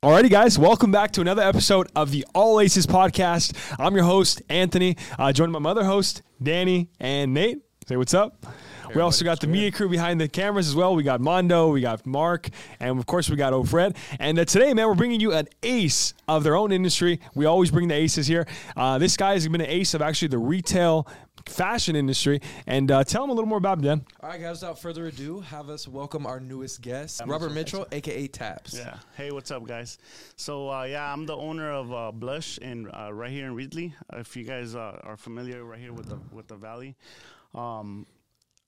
Alrighty, guys, welcome back to another episode of the All Aces podcast. I'm your host, Anthony, uh, joined by my other host, Danny and Nate. Say what's up. we also got the media crew behind the cameras as well. We got Mondo, we got Mark, and of course we got Ofred. And uh, today, man, we're bringing you an ace of their own industry. We always bring the aces here. Uh, this guy has been an ace of actually the retail fashion industry. And uh, tell them a little more about him, Dan. All right, guys, without further ado, have us welcome our newest guest, Robert Michel, aka Taps. Yeah. Hey, what's up, guys? So uh, yeah, I'm the owner of uh, Blush in uh, right here in Reedley. If you guys uh, are familiar, right here with the with the valley, um,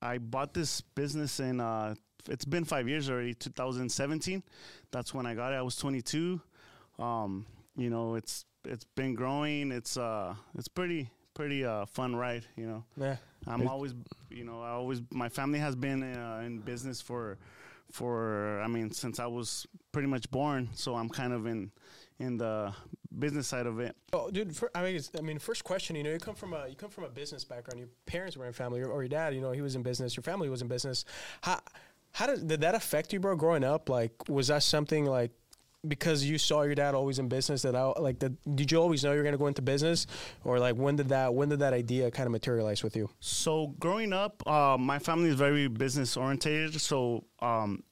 I bought this business in. Uh, it's been five years already. 2017. That's when I got it. I was 22. Um, you know, it's it's been growing. It's uh, it's pretty pretty uh, fun ride. You know. Yeah. I'm always, you know, I always my family has been uh, in business for, for I mean, since I was pretty much born. So I'm kind of in, in the business side of it. Oh, dude! For, I mean, it's, I mean, first question. You know, you come from a you come from a business background. Your parents were in family, or, or your dad. You know, he was in business. Your family was in business. How how did did that affect you, bro? Growing up, like, was that something like because you saw your dad always in business that I like that did you always know you were going to go into business or like when did that when did that idea kind of materialize with you So growing up, uh, my family is very business oriented So um,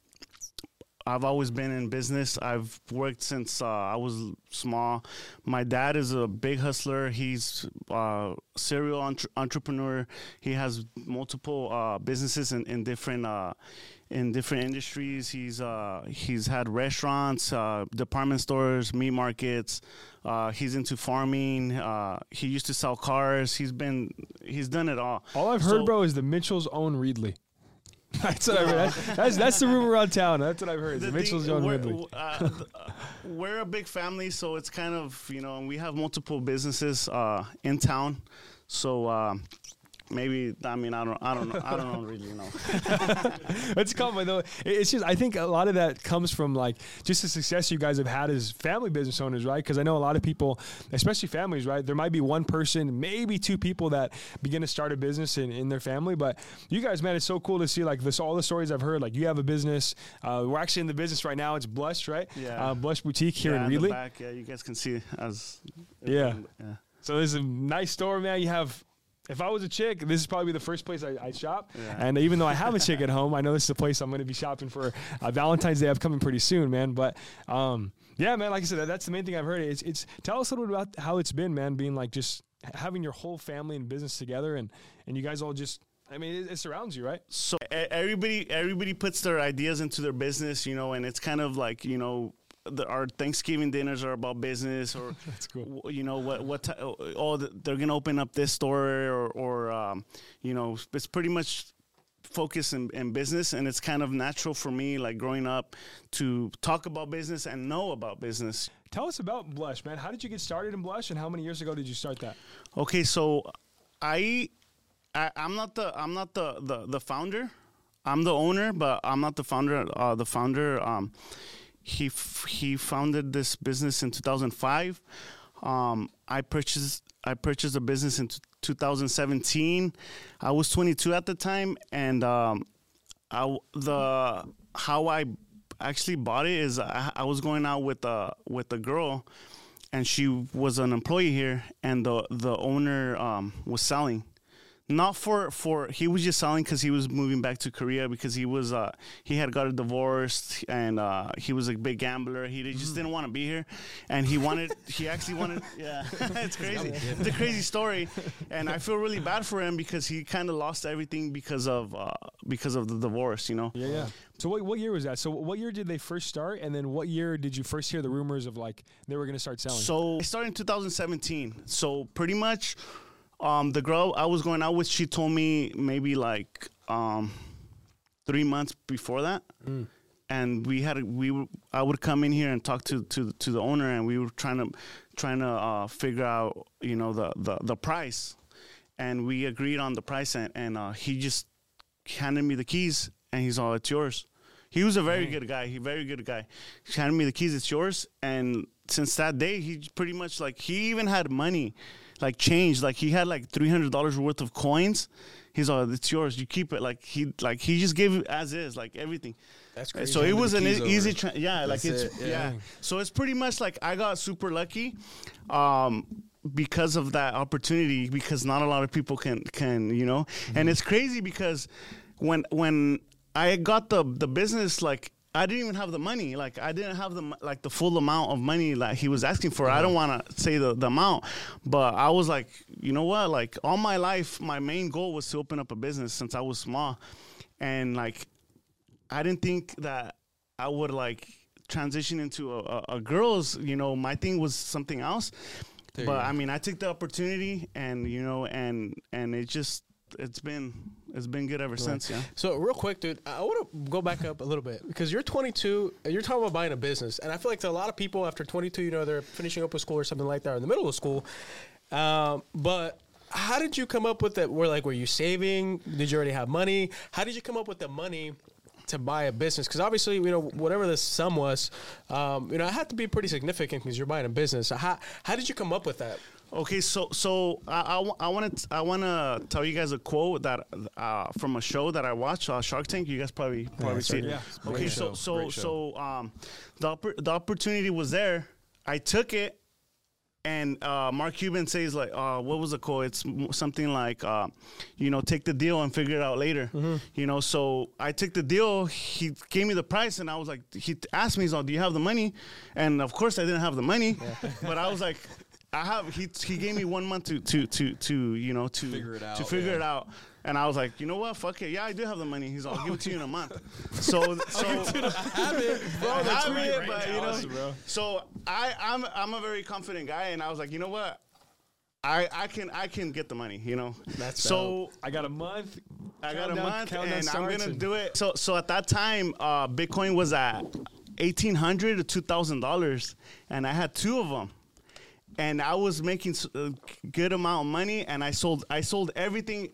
I've always been in business. I've worked since uh, I was small. My dad is a big hustler. He's a serial entre- entrepreneur. He has multiple uh, businesses in, in different uh, in different industries. He's uh, he's had restaurants, uh, department stores, meat markets. Uh, he's into farming. Uh, he used to sell cars. He's been he's done it all. All I've heard, So- bro, is the Michel's own Reedley. That's what I've heard. That's, that's, that's the rumor around town. That's what I've heard. The, Michel's thing- own we're, Reedley. uh, uh, we're a big family, so it's kind of you know, and we have multiple businesses uh, in town. So uh, maybe I mean I don't I don't know I don't really know. it's common though. It- It's just I think a lot of that comes from like just the success you guys have had as family business owners, right? Because I know a lot of people, especially families, right? There might be one person, maybe two people that begin to start a business in, in their family, but you guys, man, it's so cool to see like this all the stories I've heard. Like you have a business. Uh, we're actually in the business right now. It's Blush, right? Yeah. Uh, Blush Boutique here yeah, in Reedley. yeah, you guys can see as Yeah. yeah. So this is a nice store, man. You have. If I was a chick, this is probably the first place I, I shop. Yeah. And even though I have a chick at home, I know this is a place I'm going to be shopping for uh, Valentine's Day upcoming pretty soon, man. But um, yeah, man, like I said, that's the main thing I've heard. It's, it's tell us a little bit about how it's been, man, being like just having your whole family and business together, and and you guys all just. I mean, it, it surrounds you, right? So everybody everybody puts their ideas into their business, you know, and it's kind of like you know. The, our Thanksgiving dinners are about business, or That's cool. you know what what ti- oh th- they're gonna open up this store or or um, you know it's pretty much focused in, in business and it's kind of natural for me like growing up to talk about business and know about business Tell us about Blush, man. How did you get started in Blush, and how many years ago did you start that? okay so I, I i'm not the i'm not the the, the founder i'm the owner but i'm not the founder uh, the founder um he f- he founded this business in 2005 um i purchased i purchased a business in t- 2017 i was 22 at the time and um the how I actually bought it is I, I was going out with a with a girl, and she was an employee here, and the the owner um, was selling, not for for he was just selling because he was moving back to Korea because he was uh he had got a divorce and uh he was a big gambler he just didn't want to be here, and he wanted he actually wanted yeah it's crazy it's a crazy story, and I feel really bad for him because he kind of lost everything because of uh because of the divorce you know Yeah, yeah. So what, what year was that? So what year did they first start, and then what year did you first hear the rumors of like they were going to start selling? So I started in 2017. So pretty much, um, the girl I was going out with, she told me maybe like um, three months before that, and we had we were, I would come in here and talk to to to the owner, and we were trying to trying to uh, figure out you know the the the price, and we agreed on the price, and and uh, he just handed me the keys, and he's all, "It's yours." He was a very good guy. He very good guy. He handed me the keys. It's yours. And since that day, he pretty much like he even had money, like change. Like he had like three hundred dollars worth of coins. He's all, it's yours. You keep it. Like he, like he just gave it as is, like everything. That's crazy. So it was an e- easy, tra- yeah. Like it's it, yeah. yeah. So it's pretty much like I got super lucky, um, because of that opportunity. Because not a lot of people can can you know, Mm-hmm. and it's crazy because when when I got the the business like. I didn't even have the money. Like I didn't have the like the full amount of money that he was asking for. I don't want to say the, the amount, but I was like, you know what? Like all my life, my main goal was to open up a business since I was small, and like I didn't think that I would like transition into a, a, a girls. You know, my thing was something else. There but. I mean, I took the opportunity, and you know, and and it just it's been it's been good ever since. Yeah. So real quick, dude, I want to go back up a little bit because you're 22 and you're talking about buying a business, and I feel like a lot of people after 22, you know, they're finishing up with school or something like that, or in the middle of school. Um, but how did you come up with that? Were like, were you saving? Did you already have money? How did you come up with the money? To buy a business, because obviously, you know, whatever the sum was, um, you know, it had to be pretty significant because you're buying a business. So how how did you come up with that? Okay, so so I I want to I want to tell you guys a quote that uh, from a show that I watched uh, Shark Tank. You guys probably probably see it. Yeah. Okay, Great so show, so so um, the oppor- the opportunity was there. I took it, and uh, Mark Cuban says like, uh, what was the quote? It's something like, uh, you know, take the deal and figure it out later. You know, so I took the deal. He gave me the price, and I was like, he asked me, he's like, do you have the money? And of course, I didn't have the money, but I was like. I have he he gave me one month to to to to you know to Figure it to out, figure yeah. it out and I was like you know what fuck it yeah I do have the money he's all I'll give it to you in a month so so have it, bro. I That's have right. it, but you know, Awesome, bro. so I I'm I'm a very confident guy, and I was like, you know what, I I can I can get the money, you know. That's so I got a month. I got a Countdown- month, and I'm gonna and- do it. So so at that time, uh, Bitcoin was at eighteen hundred to two thousand dollars, and I had two of them. And I was making a good amount of money, and I sold. I sold everything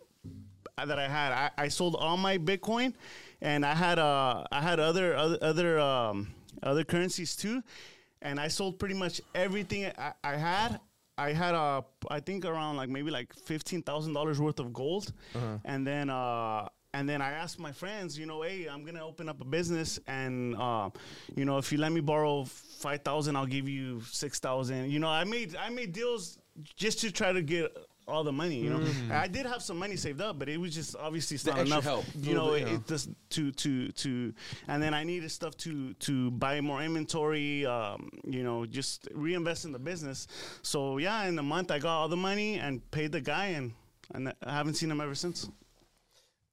that I had. I, I sold all my Bitcoin, and I had uh I had other other other um other currencies too, and I sold pretty much everything I, I had. I had uh I think around like maybe like fifteen thousand dollars worth of gold, and then uh and then I asked my friends, you know, hey, I'm gonna open up a business, and uh, you know, if you let me borrow five thousand, I'll give you six thousand. You know, I made I made deals just to try to get all the money. You know, I did have some money saved up, but it was just obviously it's The not enough. help, You know, it, bit, you it just to to to, and then I needed stuff to to buy more inventory. Um, you know, just reinvest in the business. So yeah, in a month I got all the money and paid the guy, and and I haven't seen him ever since.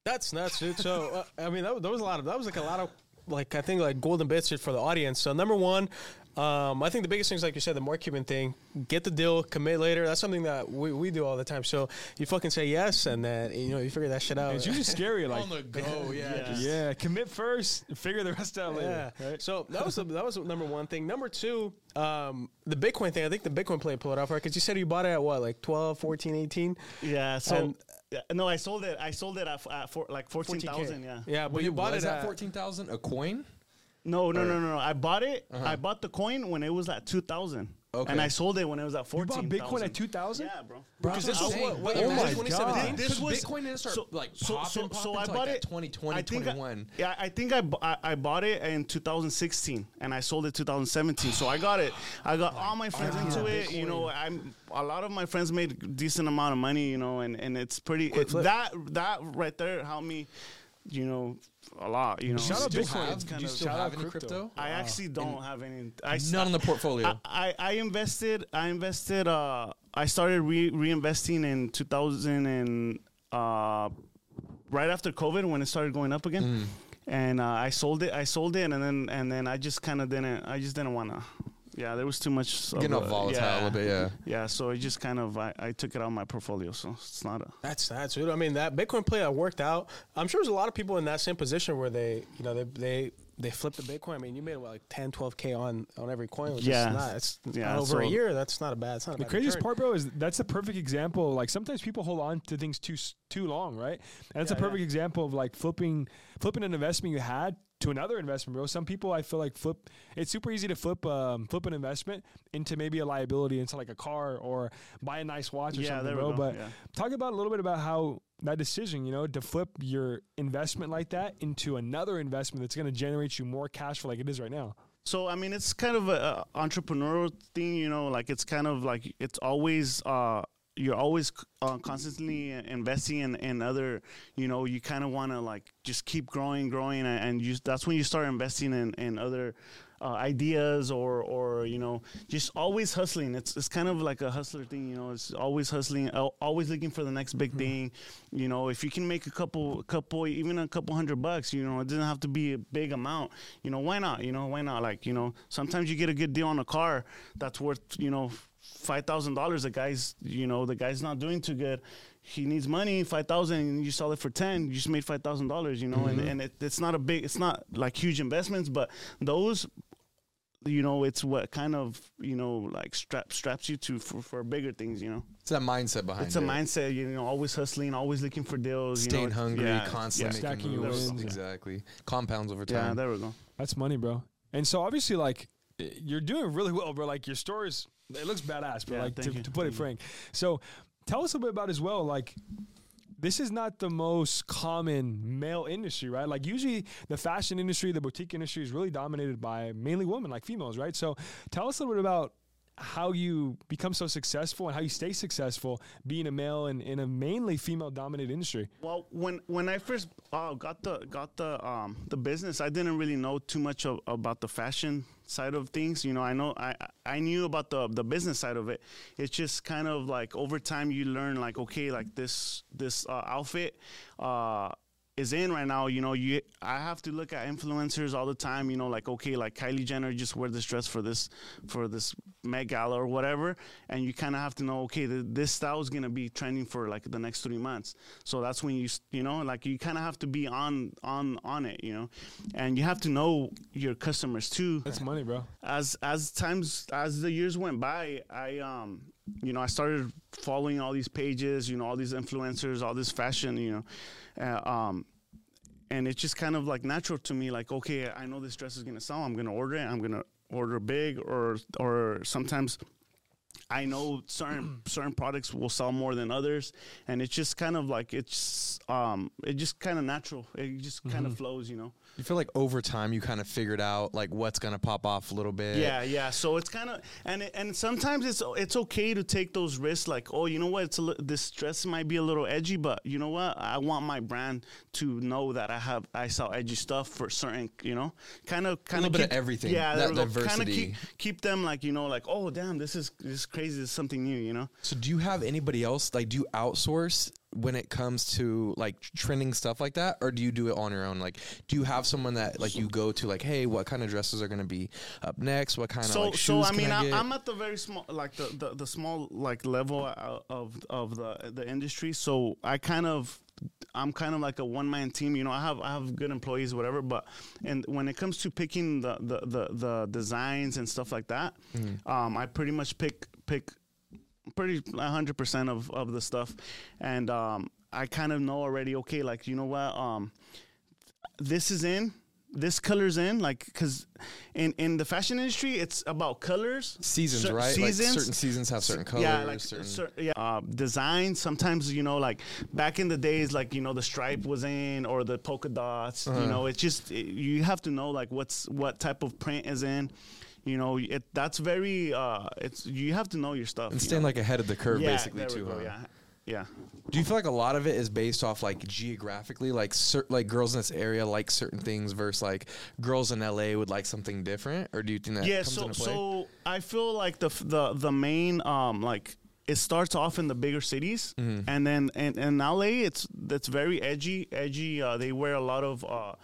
That's nuts, dude. So uh, I mean, that, was- that was a lot of that was like a lot of like I think like golden bits here for the audience. So number one, um, I think the biggest thing is like you said, the Mark Cuban thing. Get the deal, commit later. That's something that we, we do all the time. So you fucking say yes, and then you know you figure that shit out. It's usually scary. Like, on the go, yeah. Yeah. yeah, commit first, figure the rest out later. Yeah. Right? So that was the, that was number one thing. Number two, um, the Bitcoin thing. I think the Bitcoin play pulled it off right because you said you bought it at what, like 12, 14, 18? Yeah. So And- yeah, no, I sold it. I sold it at, at for, like fourteen thousand. Yeah. Yeah, but Wait, you bought was it that at fourteen thousand a coin? No, no, no, no, no. I bought it. Uh-huh. I bought the coin when it was at two thousand. Okay. And I sold it when it was at You fourteen. bought Bitcoin at two thousand. Yeah, bro. Because this is Dang, what. what but oh imagine my 2017. god! This was Bitcoin didn't start, like, popping, popping I till, bought like, it that 2020, I think I- 21. yeah, I think I, bu- I I bought it in 2016 and I sold it 2017. So I got it. I got all my friends into it. You know, I'm a lot of my friends made decent amount of money. You know, and and it's pretty it, flip. that that right there helped me. You know, a lot. You know, Shout out Bitcoin. have- do kind you of- still shout have out any crypto. crypto? I actually don't have any. I s- None in the portfolio. I, I, I invested. I invested. Uh, I started re- reinvesting in 2000 and uh, right after COVID when it started going up again, Mm. and uh, I sold it. I sold it, and then and then I just kind of didn't. I just didn't want to. Yeah, there was too much. of Getting all volatile yeah, a little bit, yeah. Yeah, so it just kind of I, I took it out of my portfolio. So it's not a. That's that's dude. I mean, that Bitcoin play that worked out. I'm sure there's a lot of people in that same position where they, you know, they they they flipped the Bitcoin. I mean, you made what, like 10, 12 k on on every coin. Which Yeah. is not. It's Yeah, over a year. That's not a bad. It's not a The bad craziest return. part, bro, is that's a perfect example. Like sometimes people hold on to things too too long, right? And it's Yeah, a perfect yeah. example of like flipping flipping an investment you had to another investment, bro. Some people I feel like flip. It's super easy to flip um, flip an investment into maybe a liability into like a car or buy a nice watch or Yeah, something, bro. But yeah. talk about a little bit about how that decision, you know, to flip your investment like that into another investment that's going to generate you more cash flow like it is right now. So I mean, it's kind of a, a entrepreneurial thing, you know. Like it's kind of like it's always uh, you're always uh, constantly investing in, in other, you know. You kind of want to like just keep growing, growing, and, and you, that's when you start investing in in other uh, ideas or or you know just always hustling. It's it's kind of like a hustler thing, you know. It's always hustling, always looking for the next big thing. You know, if you can make a couple couple even a couple hundred bucks, you know, it doesn't have to be a big amount. You know, why not? You know, why not? Like you know, sometimes you get a good deal on a car that's worth you know five thousand dollars. The guy's you know the guy's not doing too good. He needs money, five thousand, and you sell it for ten. You just made five thousand dollars. You know, and mm-hmm. and it, it's not a big, it's not like huge investments, but those you know, it's what kind of you know like strap straps you to for, for bigger things. You know, It's that mindset behind it's it. a mindset. You know, always hustling, always looking for deals. you know, Staying hungry, yeah, constantly yeah. making Stacking your moves. wins. Exactly. Compounds over Yeah, time. there we go. That's money, bro. And so obviously, like, eh, you're doing really well, bro. Like your stories, it looks badass, bro. Yeah, like to, to put it frank. So, tell us a bit about as well, like. This is not the most common male industry, right? Like usually the fashion industry, the boutique industry is really dominated by mainly women, like females, right? So tell us a little bit about how you become so successful and how you stay successful being a male in, in a mainly female dominated industry. Well, when when I first uh, got the got the um, the business, I didn't really know too much of, about the fashion side of things. You know, I know I I knew about the the business side of it. It's just kind of like over time you learn like okay, like this this uh, outfit. Uh, is in right now, you know, you I have to look at influencers all the time, you know, like okay, like Kylie Jenner just wear this dress for this for this Met Gala or whatever, and you kind of have to know okay, th- this style is gonna be trending for like the next three months. So that's when you you know, like you kind of have to be on on on it, you know, and you have to know your customers too That's money, bro. as as times as the years went by, I um you know I started following all these pages, you know all these influencers, all this fashion, you know, uh, um, and it's just kind of like natural to me. Like okay, I know this dress is gonna sell. I'm gonna order it. I'm gonna order big, or or sometimes. I know certain certain products will sell more than others, and it's just kind of like it's um it just kind of natural. It just kind of flows, you know. You feel like over time you kind of figured out like what's gonna pop off a little bit. Yeah, yeah. So it's kind of and it, and sometimes it's it's okay to take those risks. Like, oh, you know what? It's a, this dress might be a little edgy, but you know what? I want my brand to know that I have I sell edgy stuff for certain. You know, kind of kind little of bit of everything, Yeah, that there we go. Kind of diversity. keep keep them like you know like oh damn this is this is crazy. This is something new. You know. So do you have anybody else like do you outsource when it comes to like trending stuff like that or do you do it on your own? Like do you have someone that like you go to like hey what kind of dresses are going to be up next? What kind of so like so I mean I i'm at the very small like the, the, the small like level of of the the industry. So I kind of I'm kind of like a one man team you know I have I have good employees whatever but and when it comes to picking the the the, the designs and stuff like that Mm-hmm. um, I pretty much pick pick pretty 100% of of the stuff. And um, I kind of know already okay like you know what um this is in this color's in like because in in the fashion industry it's about colors. Seasons cer- right? Like certain seasons have certain colors yeah like certain cer- yeah. Uh, design sometimes you know like back in the days like you know the stripe was in or the polka dots Uh-huh. you know it's just it, you have to know like what's what type of print is in you know it that's very uh it's you have to know your stuff and staying know? like ahead of the curve yeah, basically too go, huh? yeah yeah do you feel like a lot of it is based off like geographically like cer- like girls in this area like certain things versus like girls in LA would like something different or do you think that yeah comes so into play so i feel like the f- the the main um like it starts off in the bigger cities Mm-hmm. and then and in la it's that's very edgy edgy uh, they wear a lot of uh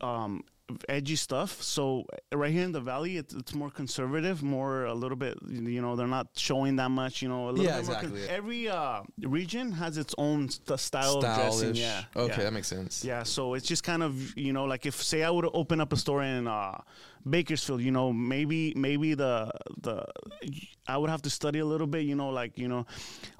um edgy stuff so right here in the valley it's, it's more conservative more a little bit you know they're not showing that much you know a little Yeah, bit more con- exactly. every uh region has its own st- style of dressing yeah okay yeah. that makes sense Yeah, so it's just kind of you know like if say I would open up a store in uh Bakersfield, you know, maybe maybe the the I would have to study a little bit, you know, like you know,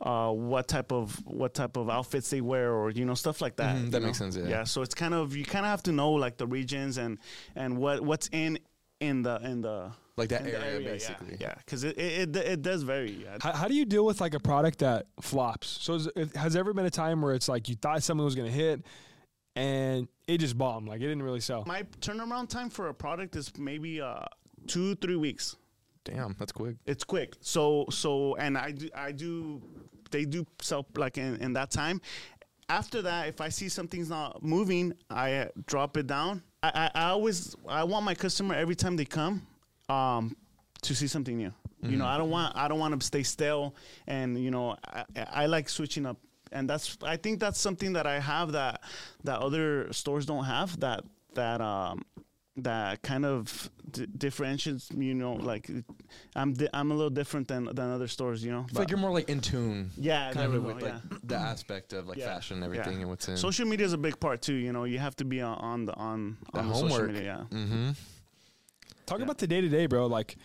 uh, what type of what type of outfits they wear, or you know, stuff like that. Mhm, you that know? makes sense, yeah. Yeah. So it's kind of you kind of have to know like the regions and and what what's in in the in the Like that in the area, yeah. basically. Yeah, because it, it it it does vary. Yeah. How, how do you deal with like a product that flops? So is, it, has there ever been a time where it's like you thought something was going to hit and it just bombed, like it didn't really sell? My turnaround time for a product is maybe uh two three weeks. Damn, that's quick. It's quick. So so and I do I do they do sell like in, in that time. After that, if I see something's not moving, I uh, drop it down. I, I, I always I want my customer every time they come um, to see something new. You know, I don't want I don't want to stay stale, and you know I, I like switching up, and that's I think that's something that I have that that other stores don't have that that um, that kind of d- differentiates you know like I'm di- I'm a little different than than other stores you know I feel like you're more like in tune. yeah Kind of with go, like yeah. the aspect of like Yeah. fashion and everything Yeah. and what's in. Social media is a big part too. You know, you have to be on, on the on, The on the social homework. media. Yeah. mm-hmm. Talk Yeah. about the day to day, bro. Like,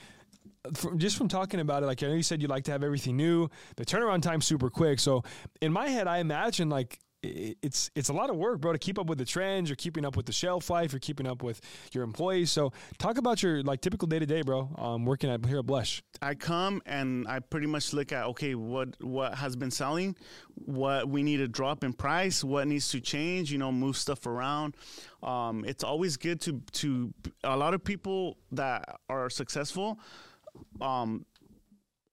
from, just from talking about it, like I know you said you like to have everything new. The turnaround time's super quick. So in my head, I imagine like i- it's it's a lot of work, bro, to keep up with the trends. You're keeping up with the shelf life. You're keeping up with your employees. So talk about your like typical day to day, bro. Um, working at here at Blush. I come and I pretty much look at okay, what what has been selling, what we need to drop in price, what needs to change. You know, move stuff around. Um, it's always good to to a lot of people that are successful. Um,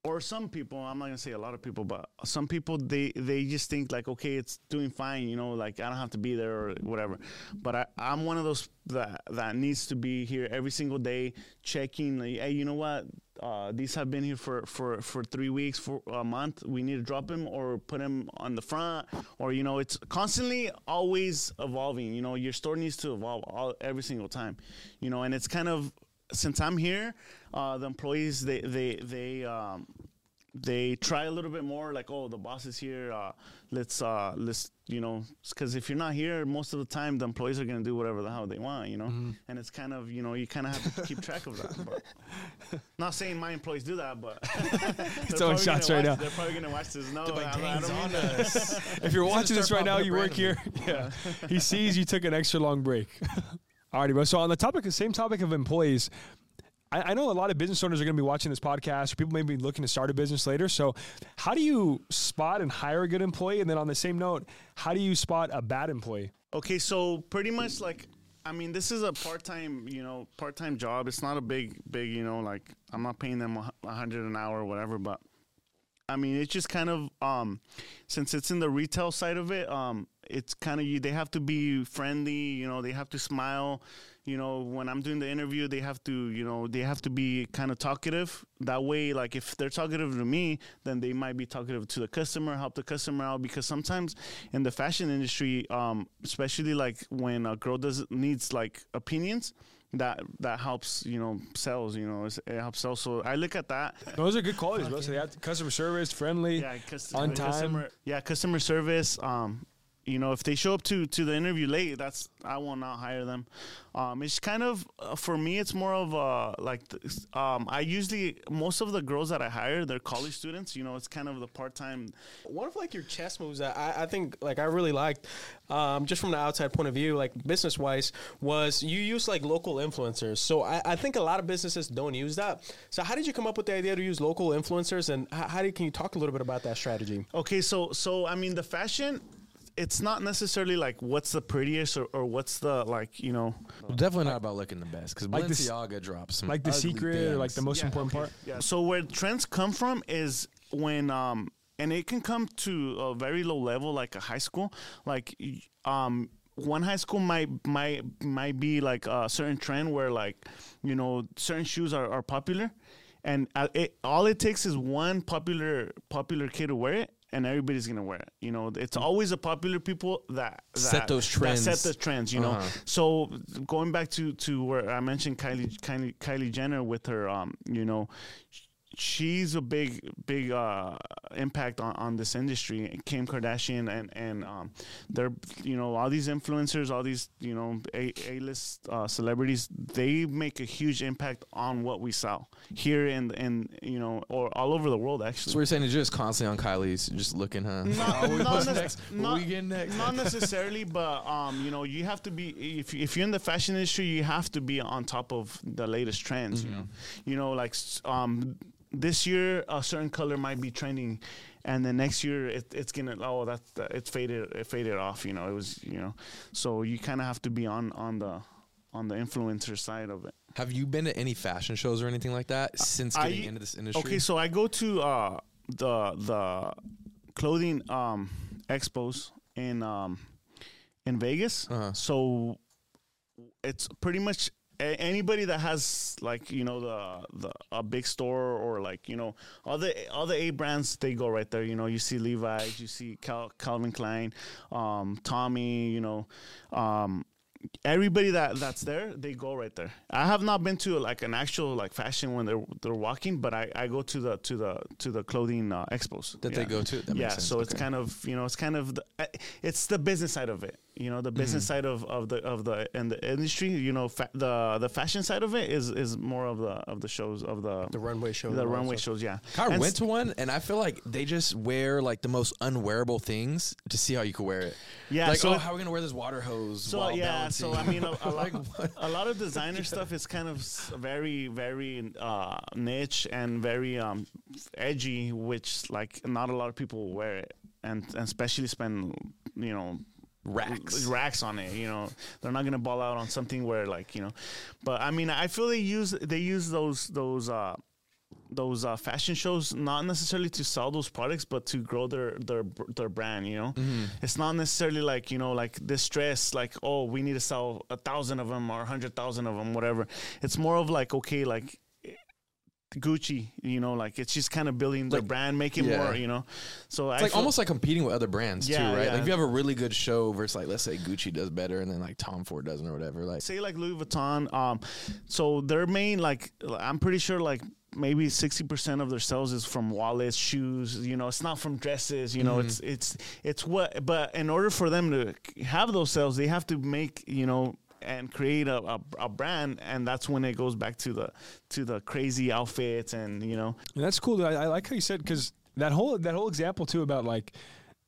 or some people i'm not gonna say a lot of people but some people they they just think like okay it's doing fine you know like i don't have to be there or whatever but I, i'm one of those that that needs to be here every single day checking like hey you know what uh, these have been here for, for, for three weeks, for a month. We need to drop them or put them on the front, or you know, it's constantly always evolving. You know, your store needs to evolve all, every single time. You know, and it's kind of since I'm here, uh, the employees they they they um, they try a little bit more like oh the boss is here uh, let's uh, let's you know because if you're not here most of the time the employees are going to do whatever the hell they want you know and it's kind of you know you kind of have to keep track of that but not saying my employees do that but throwing shots right watch- now. they're probably going to watch this no like, I, I "Dang's don't mean on that. If you're watching this right now, you work here. Yeah, he sees you took an extra long break. Alrighty, bro. So on the topic, the same topic of employees. I, I know a lot of business owners are going to be watching this podcast, people may be looking to start a business later. So, how do you spot and hire a good employee? And then, on the same note, how do you spot a bad employee? Okay, so pretty much like I mean, this is a part-time, you know, part-time job. It's not a big, big, you know, like I'm not paying them a hundred an hour or whatever. But I mean, it's just kind of um, since it's in the retail side of it, um, it's kind of you. They have to be friendly, you know. They have to smile. You know, when I'm doing the interview, they have to, you know, they have to be kind of talkative. That way, like if they're talkative to me, then they might be talkative to the customer, help the customer out. Because sometimes in the fashion industry, um, especially like when a girl does needs like opinions, that that helps, you know, sales. You know, it helps sell. So I look at that. Those are good qualities, bro. So they have customer service, friendly. Yeah, cus- On Customer, time. yeah, customer service. Um, you know, if they show up to to the interview late, that's I will not hire them. Um, it's kind of uh, for me. It's more of uh like this, um, I usually most of the girls that I hire, they're college students. You know, it's kind of the part time. One of like your chess moves that I, I think like I really liked, um, just from the outside point of view, like business wise, was you use like local influencers. So I, I think a lot of businesses don't use that. So how did you come up with the idea to use local influencers, and how, how did, can you talk a little bit about that strategy? Okay, so so I mean the fashion. It's not necessarily like what's the prettiest or, or what's the like you know Well, definitely not about looking the best because Like this- Balenciaga drops some Like the secret, or like the most Yeah, important okay. part. Yeah. So where trends come from is when um and it can come to a very low level like a high school like um one high school might might might be like a certain trend where like you know certain shoes are, are popular and uh, it, all it takes is one popular popular kid to wear it and everybody's gonna wear it you know it's always the popular people that, that Set those that trends. set the trends you know Uh-huh. so going back to to where I mentioned Kylie Kylie Kylie Jenner with her um you know she's a big big uh, impact on, on this industry. Kim Kardashian and and um, they're you know all these influencers, all these you know a a list uh, celebrities. They make a huge impact on what we sell here and in you know or all over the world actually. So we're saying you're just constantly on Kylie's, just looking, huh? Not, Oh, not, nec- next? What not- we getting next? not necessarily, but um, you know, you have to be if if you're in the fashion industry, you have to be on top of the latest trends. You know, Mm-hmm. you know, like um, this year a certain color might be trending, and then next year it, it's gonna oh that that- it's faded it faded off. You know, it was you know, so you kind of have to be on on the on the influencer side of it. Have you been to any fashion shows or anything like that since I- getting into this industry? Okay, so I go to uh, the the clothing um, expos in um, in Vegas. Uh-huh. So it's pretty much a- anybody that has like you know the the a big store or like you know all the all the A brands they go right there. You know you see Levi's, you see Cal, Calvin Klein, um, Tommy. You know. Um, everybody that that's there they go right there i have not been to like an actual like fashion when they're they're walking but i i go to the to the to the clothing uh, expos That they go to? That makes yeah sense. so it's kind of you know it's kind of the, uh, it's the business side of it you know the business Mm-hmm. side of, of the of the and the industry you know fa- the the fashion side of it is is more of the of the shows of the The runway shows the and all that runway stuff. shows yeah I And went to one and I feel like they just wear like the most unwearable things to see how you could wear it. Yeah, Like, so oh, it- how are we gonna wear this water hose? So while yeah, so I mean, a, a, lot, a lot of designer stuff is kind of very, very uh, niche and very um, edgy, which like not a lot of people wear it, and, and especially spend you know Racks. racks on it. You know, they're not gonna ball out on something where like you know, but I mean, I feel they use they use those those. Uh, those uh, fashion shows not necessarily to sell those products but to grow their their their brand you know it's not necessarily like you know like this dress like oh we need to sell a thousand of them or a hundred thousand of them whatever it's more of like okay like Gucci, you know, like it's just kind of building their Like, brand, making yeah. more, you know. So It's I like almost like competing with other brands Yeah, too, right? yeah. Like if you have a really good show versus like let's say Gucci does better and then like Tom Ford doesn't or whatever. Like say like Louis Vuitton. Um, so their main like I'm pretty sure like maybe sixty percent of their sales is from wallets, shoes. You know, it's not from dresses. You know, it's it's it's what. But in order for them to have those sales, they have to make you know and create a, a, a brand and that's when it goes back to the to the crazy outfits and you know And that's cool. I, I like how you said because that whole that whole example too about like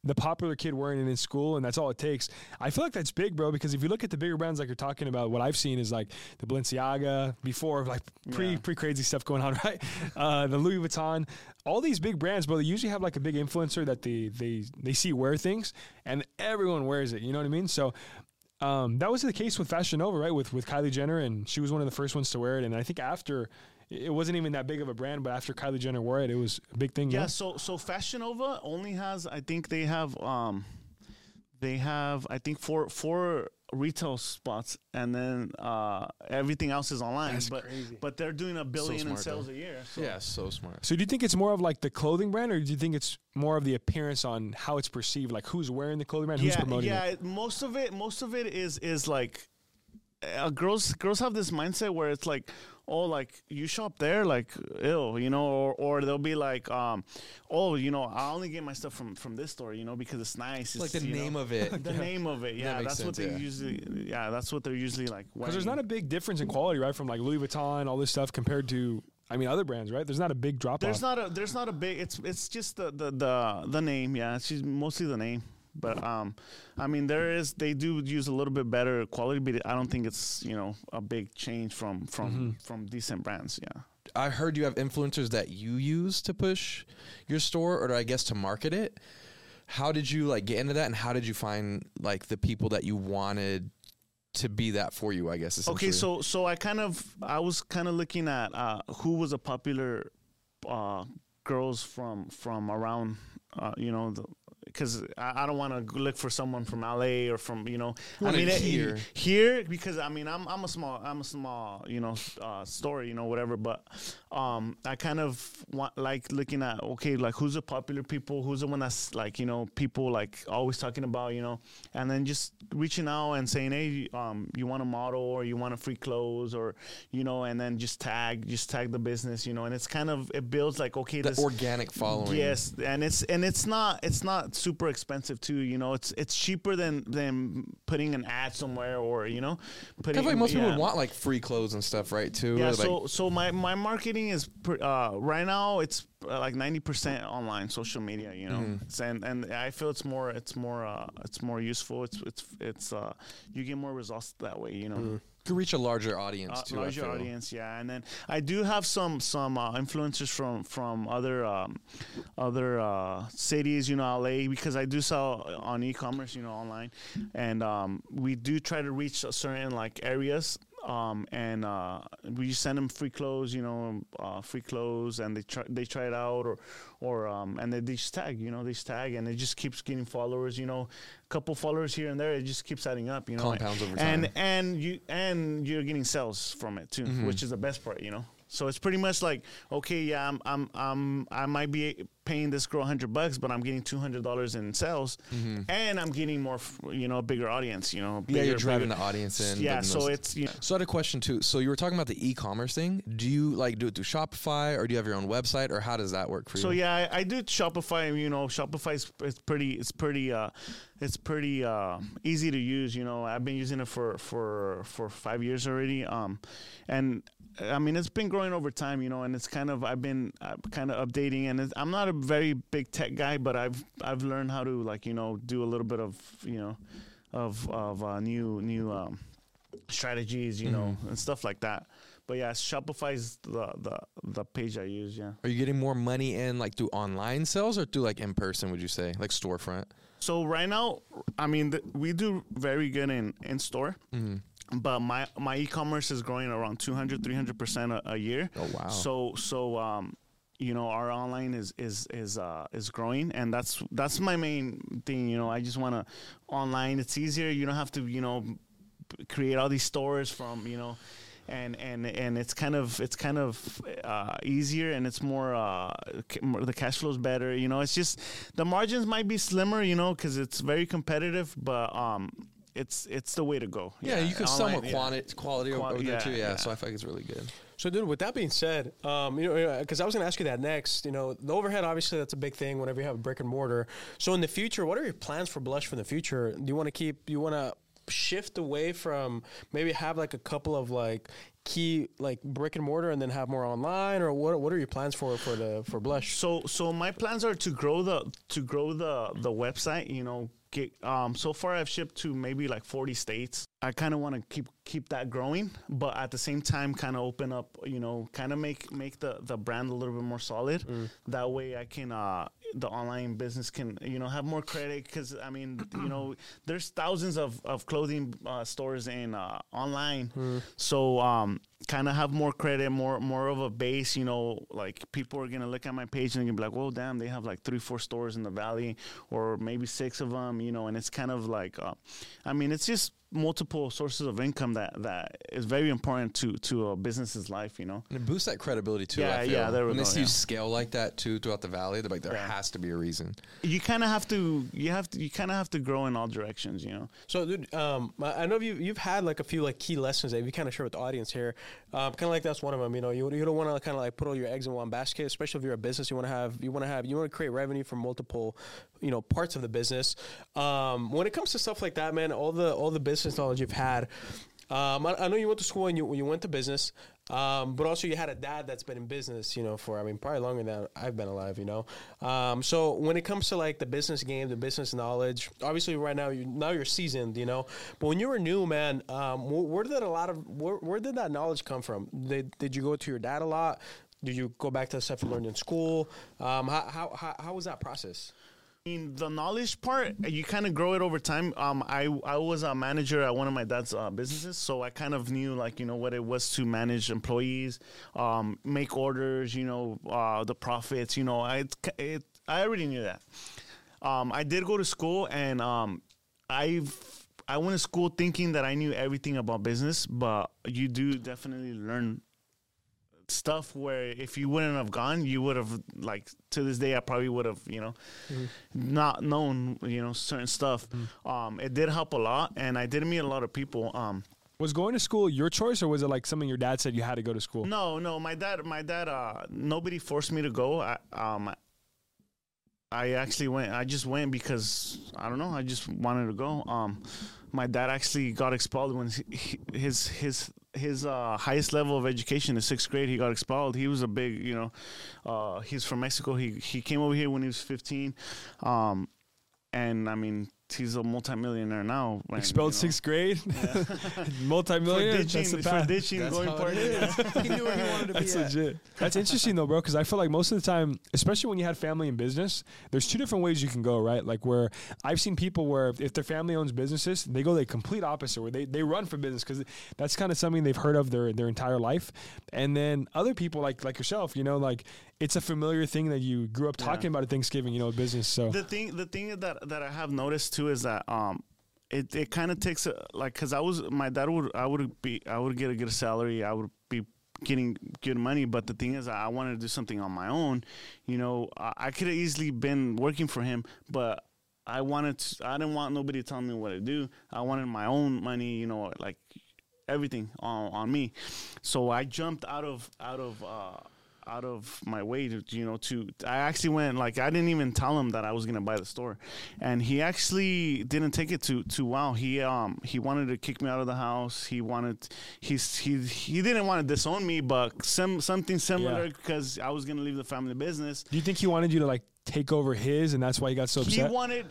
the popular kid wearing it in school and that's all it takes. I feel like that's big, bro. Because if you look at the bigger brands like you're talking about, what I've seen is like the Balenciaga before, like pre Yeah. pre crazy stuff going on, right? Uh, the Louis Vuitton, all these big brands, bro. They usually have like a big influencer that they they they see wear things and everyone wears it. You know what I mean? So. Um, that was the case with Fashion Nova, right? With with Kylie Jenner, and she was one of the first ones to wear it. And I think after, it wasn't even that big of a brand, but after Kylie Jenner wore it, it was a big thing. Yeah, Yeah. so so Fashion Nova only has I think they have um they have I think four four retail spots and then uh everything else is online. That's but crazy. but they're doing a billion in smart, sales though. a year. So. yeah, so smart. So do you think it's more of like the clothing brand, or do you think it's more of the appearance on how it's perceived, like who's wearing the clothing brand, who's yeah, promoting yeah. it? Most of it, most of it is is like, uh, girls girls have this mindset where it's like, oh, like you shop there, like ill, you know, or or they'll be like, um, oh, you know, I only get my stuff from from this store, you know, because it's nice. It's like the you know, name of it. the name of it. Yeah, makes that's what they yeah. usually. Yeah, that's what they're usually like. Because there's not a big difference in quality, right, from like Louis Vuitton, all this stuff compared to, I mean, other brands, right? There's not a big drop There's off. not a. There's not a big. It's it's just the the the, the name. Yeah, it's just mostly the name. But um, I mean, there is. They do use a little bit better quality, but I don't think it's you know a big change from from Mm-hmm. from decent brands. Yeah. I heard you have influencers that you use to push your store or I guess to market it. How did you like get into that and how did you find like the people that you wanted to be that for you, I guess Okay, so so I kind of I was kind of looking at uh, who was a popular uh, girls from from around uh, you know the, because I, I don't want to look for someone from LA or from you know. I mean it it- here. here because I mean I'm I'm a small I'm a small you know uh, store you know whatever, but um I kind of want like looking at okay like who's the popular people, who's the one that's like you know people like always talking about you know, and then just reaching out and saying hey um you want a model or you want a free clothes or you know and then just tag just tag the business you know and it's kind of it builds like okay The this organic following. Yes, and it's and it's not it's not super expensive too. You know, it's it's cheaper than than putting an ad somewhere or you know, I putting. feel like most people yeah. would want like free clothes and stuff, right? Too. Yeah, Or, like, so so my my marketing is pr- uh, right now it's uh, like ninety percent online, social media. You know, Mm-hmm. And and I feel it's more it's more uh, it's more useful. It's it's it's uh, you get more results that way. You know. Mm-hmm. To reach a larger audience Uh, too. Larger audience, yeah, and then I do have some some uh, influencers from from other um, other uh, cities, you know, LA, because I do sell on e-commerce, you know, online, and um, we do try to reach a certain like areas. Um, and uh, we send them free clothes, you know, uh, free clothes, and they try they try it out, or or um, and they, they just tag, you know, they just tag, and it just keeps getting followers, you know, a couple followers here and there, it just keeps adding up, you know, Compounds over and time. and and you and you're getting sales from it too, which is the best part, you know. So it's pretty much like, okay, yeah, I'm I'm I'm I might be paying this girl hundred bucks, but I'm getting two hundred dollars in sales, and I'm getting more, you know, a bigger audience, you know. Yeah, you're driving bigger- the audience in. Yeah, so those- it's you know, So I had a question too. So you were talking about the e-commerce thing. Do you like do it through Shopify or do you have your own website or how does that work for you? So yeah, I, I do Shopify. You know, Shopify is it's pretty it's pretty uh, it's pretty uh, easy to use. You know, I've been using it for for for five years already. Um, and I mean, it's been growing over time. You know, and it's kind of I've been uh, kind of updating. And it's, I'm not a very big tech guy, but I've I've learned how to like you know do a little bit of you know of of uh, new new um, strategies. You know, and stuff like that. But yeah, Shopify is the, the the page I use. Yeah. Are you getting more money in like through online sales or through like in person? Would you say like storefront? So right now, I mean, th- we do very good in in store. But my my e-commerce is growing around 200 300 percent a year. Oh, wow. So so um you know our online is is is uh is growing and that's that's my main thing, you know. I just want to online it's easier. You don't have to, you know, create all these stores from, you know, and and and it's kind of it's kind of uh, easier and it's more uh, more- the cash flow is better. You know, it's just the margins might be slimmer. You know, because it's very competitive, but um, it's it's the way to go. Yeah, you can sell more online, yeah. quality quality Qua- over there yeah, too. Yeah, yeah. so I think it's really good. So, dude, with that being said, um, you know, because I was going to ask you that next. You know, the overhead obviously that's a big thing whenever you have a brick and mortar. So, in the future, what are your plans for Blush for the future? Do you want to keep? You want to shift away from maybe have like a couple of like key like brick and mortar and then have more online, or what? What are your plans for for the for Blush? So so my plans are to grow the to grow the the website. You know, get um. So far, I've shipped to maybe like forty states. I kind of want to keep keep that growing, but at the same time, kind of open up. You know, kind of make make the the brand a little bit more solid. That way, I can uh the online business can you know have more credit because I mean you know there's thousands of of clothing uh, stores in uh, online, so um kind of have more credit, more more of a base. You know, like people are gonna look at my page and they're gonna be like, "Well, damn, they have like three, four stores in the valley, or maybe six of them." You know, and it's kind of like, uh, I mean, it's just multiple sources of income that that is very important to to a business's life. You know. And it boosts that credibility too. Yeah, I feel. yeah, there we when they go, see you yeah. scale like that too throughout the valley, they're like, there Yeah. has to be a reason. You kind of have to, you have to, you kind of have to grow in all directions. You know. So, dude, um, I I know you you've had like a few like key lessons that you kind of share with the audience here. Um, kind of like that's one of them. You know, you, you don't want to kind of like put all your eggs in one basket, especially if you're a business. You want to have you want to have you want to create revenue from multiple, you know, parts of the business. Um, when it comes to stuff like that, man, all the all the business knowledge you've had. Um, I, I know you went to school and you you went to business, um, but also you had a dad that's been in business, you know, for I mean probably longer than I've been alive, you know. Um, so when it comes to like the business game, the business knowledge, obviously right now you now you're seasoned, you know. But when you were new, man, um, where, where did a lot of where, where did that knowledge come from? Did, did you go to your dad a lot? Did you go back to the stuff you learned in school? Um, how, how, how, how was that process? I mean, the knowledge part, you kind of grow it over time. Um, I I was a manager at one of my dad's uh, businesses, so I kind of knew like you know what it was to manage employees, um, make orders, you know, uh, the profits. You know, I it, I already knew that. um, I did go to school, and um, I've I went to school thinking that I knew everything about business, but you do definitely learn stuff where if you wouldn't have gone, you would have like to this day I probably would have you know not known you know certain stuff. Um, it did help a lot, and I did meet a lot of people. Um, Was going to school your choice, or was it like something your dad said you had to go to school? no, no, my dad, my dad, uh, nobody forced me to go. I, um, I actually went. I just went because I don't know. I just wanted to go. Um, my dad actually got expelled when he, his his his uh, highest level of education is sixth grade. He got expelled. He was a big, you know, uh, he's from Mexico. He he came over here when he was fifteen, um, and I mean he's a multimillionaire now. and, Expelled you know, sixth grade, for multi-millionaire. ditching, That's the for path. ditching, That's going how it party. is. he knew where he wanted to be That's at. That's interesting though, bro, because I feel like most of the time, especially when you had family in business, there's two different ways you can go, right? Like where I've seen people where if, if their family owns businesses, they go the complete opposite, where they, they run for business because that's kind of something they've heard of their their entire life. And then other people like like yourself, you know, like it's a familiar thing that you grew up talking about at Thanksgiving, you know, business. So the thing the thing that that I have noticed too is that um it, it kind of takes a, like because I was my dad would I would be I would get a good salary I would be getting good money but the thing is I wanted to do something on my own you know I, I could have easily been working for him but I wanted to, I didn't want nobody telling me what to do. I wanted my own money you know like everything on, on me. So I jumped out of out of uh out of my way to you know to I actually went like I didn't even tell him that I was gonna buy the store, and he actually didn't take it to to wow. He um he wanted to kick me out of the house. He wanted he's he he didn't want to disown me, but some something similar Yeah. because I was gonna leave the family business. do you think he wanted you to like take over his, and that's why he got so He upset? wanted.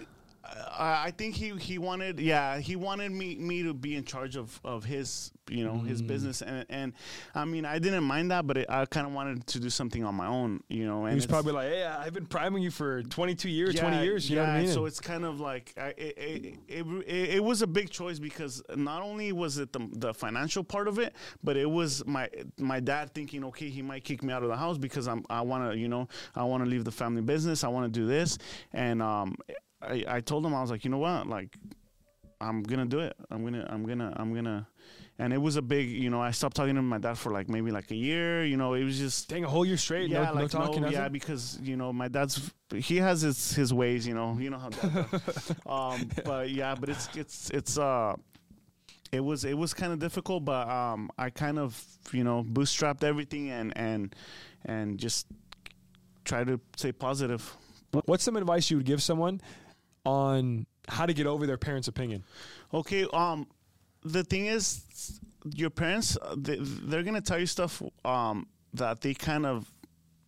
I think he, he wanted yeah he wanted me me to be in charge of, of his you know Mm. his business and and I mean I didn't mind that but it, I kind of wanted to do something on my own you know and he was probably like, "Hey, I've been priming you for 22 years, 20 years." You know what I yeah, mean? So it's kind of like I, it, it, it, it, it was a big choice because not only was it the, the financial part of it, but it was my my dad thinking, okay, he might kick me out of the house because I'm I want to you know I want to leave the family business, I want to do this, and um, I, I told him I was like, you know what, like I'm gonna do it. I'm gonna I'm gonna I'm gonna. And it was a big, you know. I stopped talking to my dad for like maybe like a year. You know, it was just Dang, a whole year straight, yeah, no, like no talking, nothing? yeah, because you know my dad's he has his his ways, you know, you know how. Um, but yeah, but it's it's it's uh, it was it was kind of difficult, but um, I kind of you know bootstrapped everything and and and just try to stay positive. What's some advice you would give someone on how to get over their parents' opinion? Okay. Um, the thing is, your parents they, they're gonna tell you stuff um that they kind of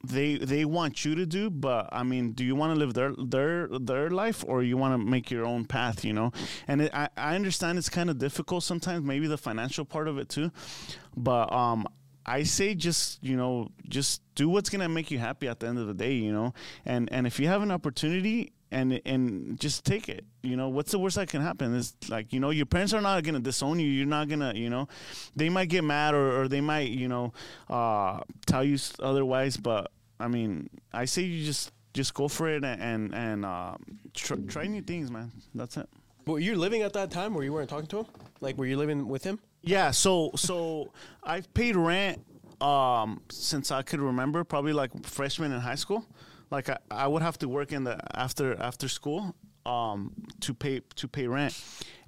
they they want you to do, but I mean, do you want to live their their their life or you want to make your own path? You know, and it, I I understand it's kind of difficult sometimes, maybe the financial part of it too, but um. I say just you know just do what's gonna make you happy at the end of the day you know and and if you have an opportunity and and just take it you know what's the worst that can happen is like you know your parents are not gonna disown you you're not gonna you know they might get mad or, or they might you know uh tell you otherwise but I mean I say you just just go for it and and, and uh, tr- try new things man that's it Were you living at that time where you weren't talking to him? Like, were you living with him? Yeah, so so I've paid rent um since I could remember, probably like freshman in high school. Like I, I would have to work in the after after school um to pay to pay rent.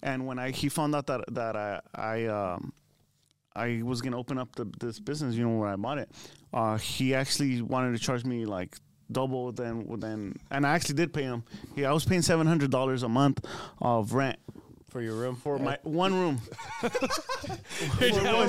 And when I he found out that that I I um I was gonna open up the, this business, you know, where I bought it. Uh, he actually wanted to charge me like double than than, and I actually did pay him. Yeah, I was paying seven hundred dollars a month of rent For your room? for uh, my one room. one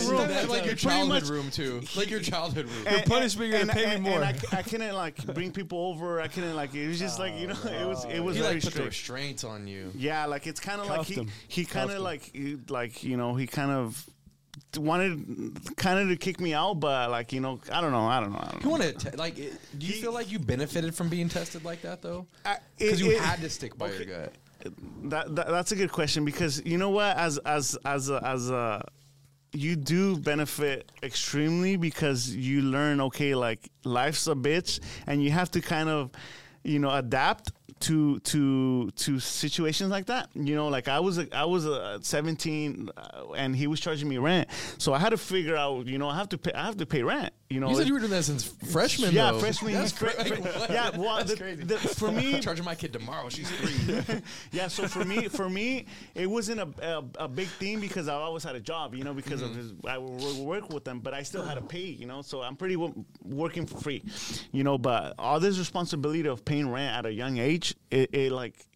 room. That's like your Pretty childhood much- room too. Like your childhood room. Your punishment, you're gonna pay me more. And I, c- I couldn't like bring people over. I couldn't like it was just like you know it was it was he very like put the strict. restraints on you. Yeah, like it's kind of like Cuffed he him. he kind Cuffed of him. like he, like you know he kind of wanted kind of to kick me out, but like you know I don't know I don't know I don't You know. want to like? it- Do you feel like you benefited from being tested like that though? I- Because it- you it- had to stick by okay. your gut. That, that that's a good question because you know what as as as as a you do benefit extremely because you learn okay like life's a bitch and you have to kind of you know adapt to to to situations like that. You know, like I was a, I was a 17, uh, and he was charging me rent, so I had to figure out. You know, I have to pay. I have to pay rent. You know, You said you were doing that since freshman. yeah, though. freshman. That's fre- cra- yeah, well, That's the, crazy. the, for me, I'm charging my kid tomorrow. She's three. yeah. So for me, for me, it wasn't a, a, a big thing because I always had a job, you know, because Mm-hmm. of his, I would work with them, but I still had to pay, you know. So I'm pretty w- working for free, you know. But all this responsibility of paying rent at a young age, it, it like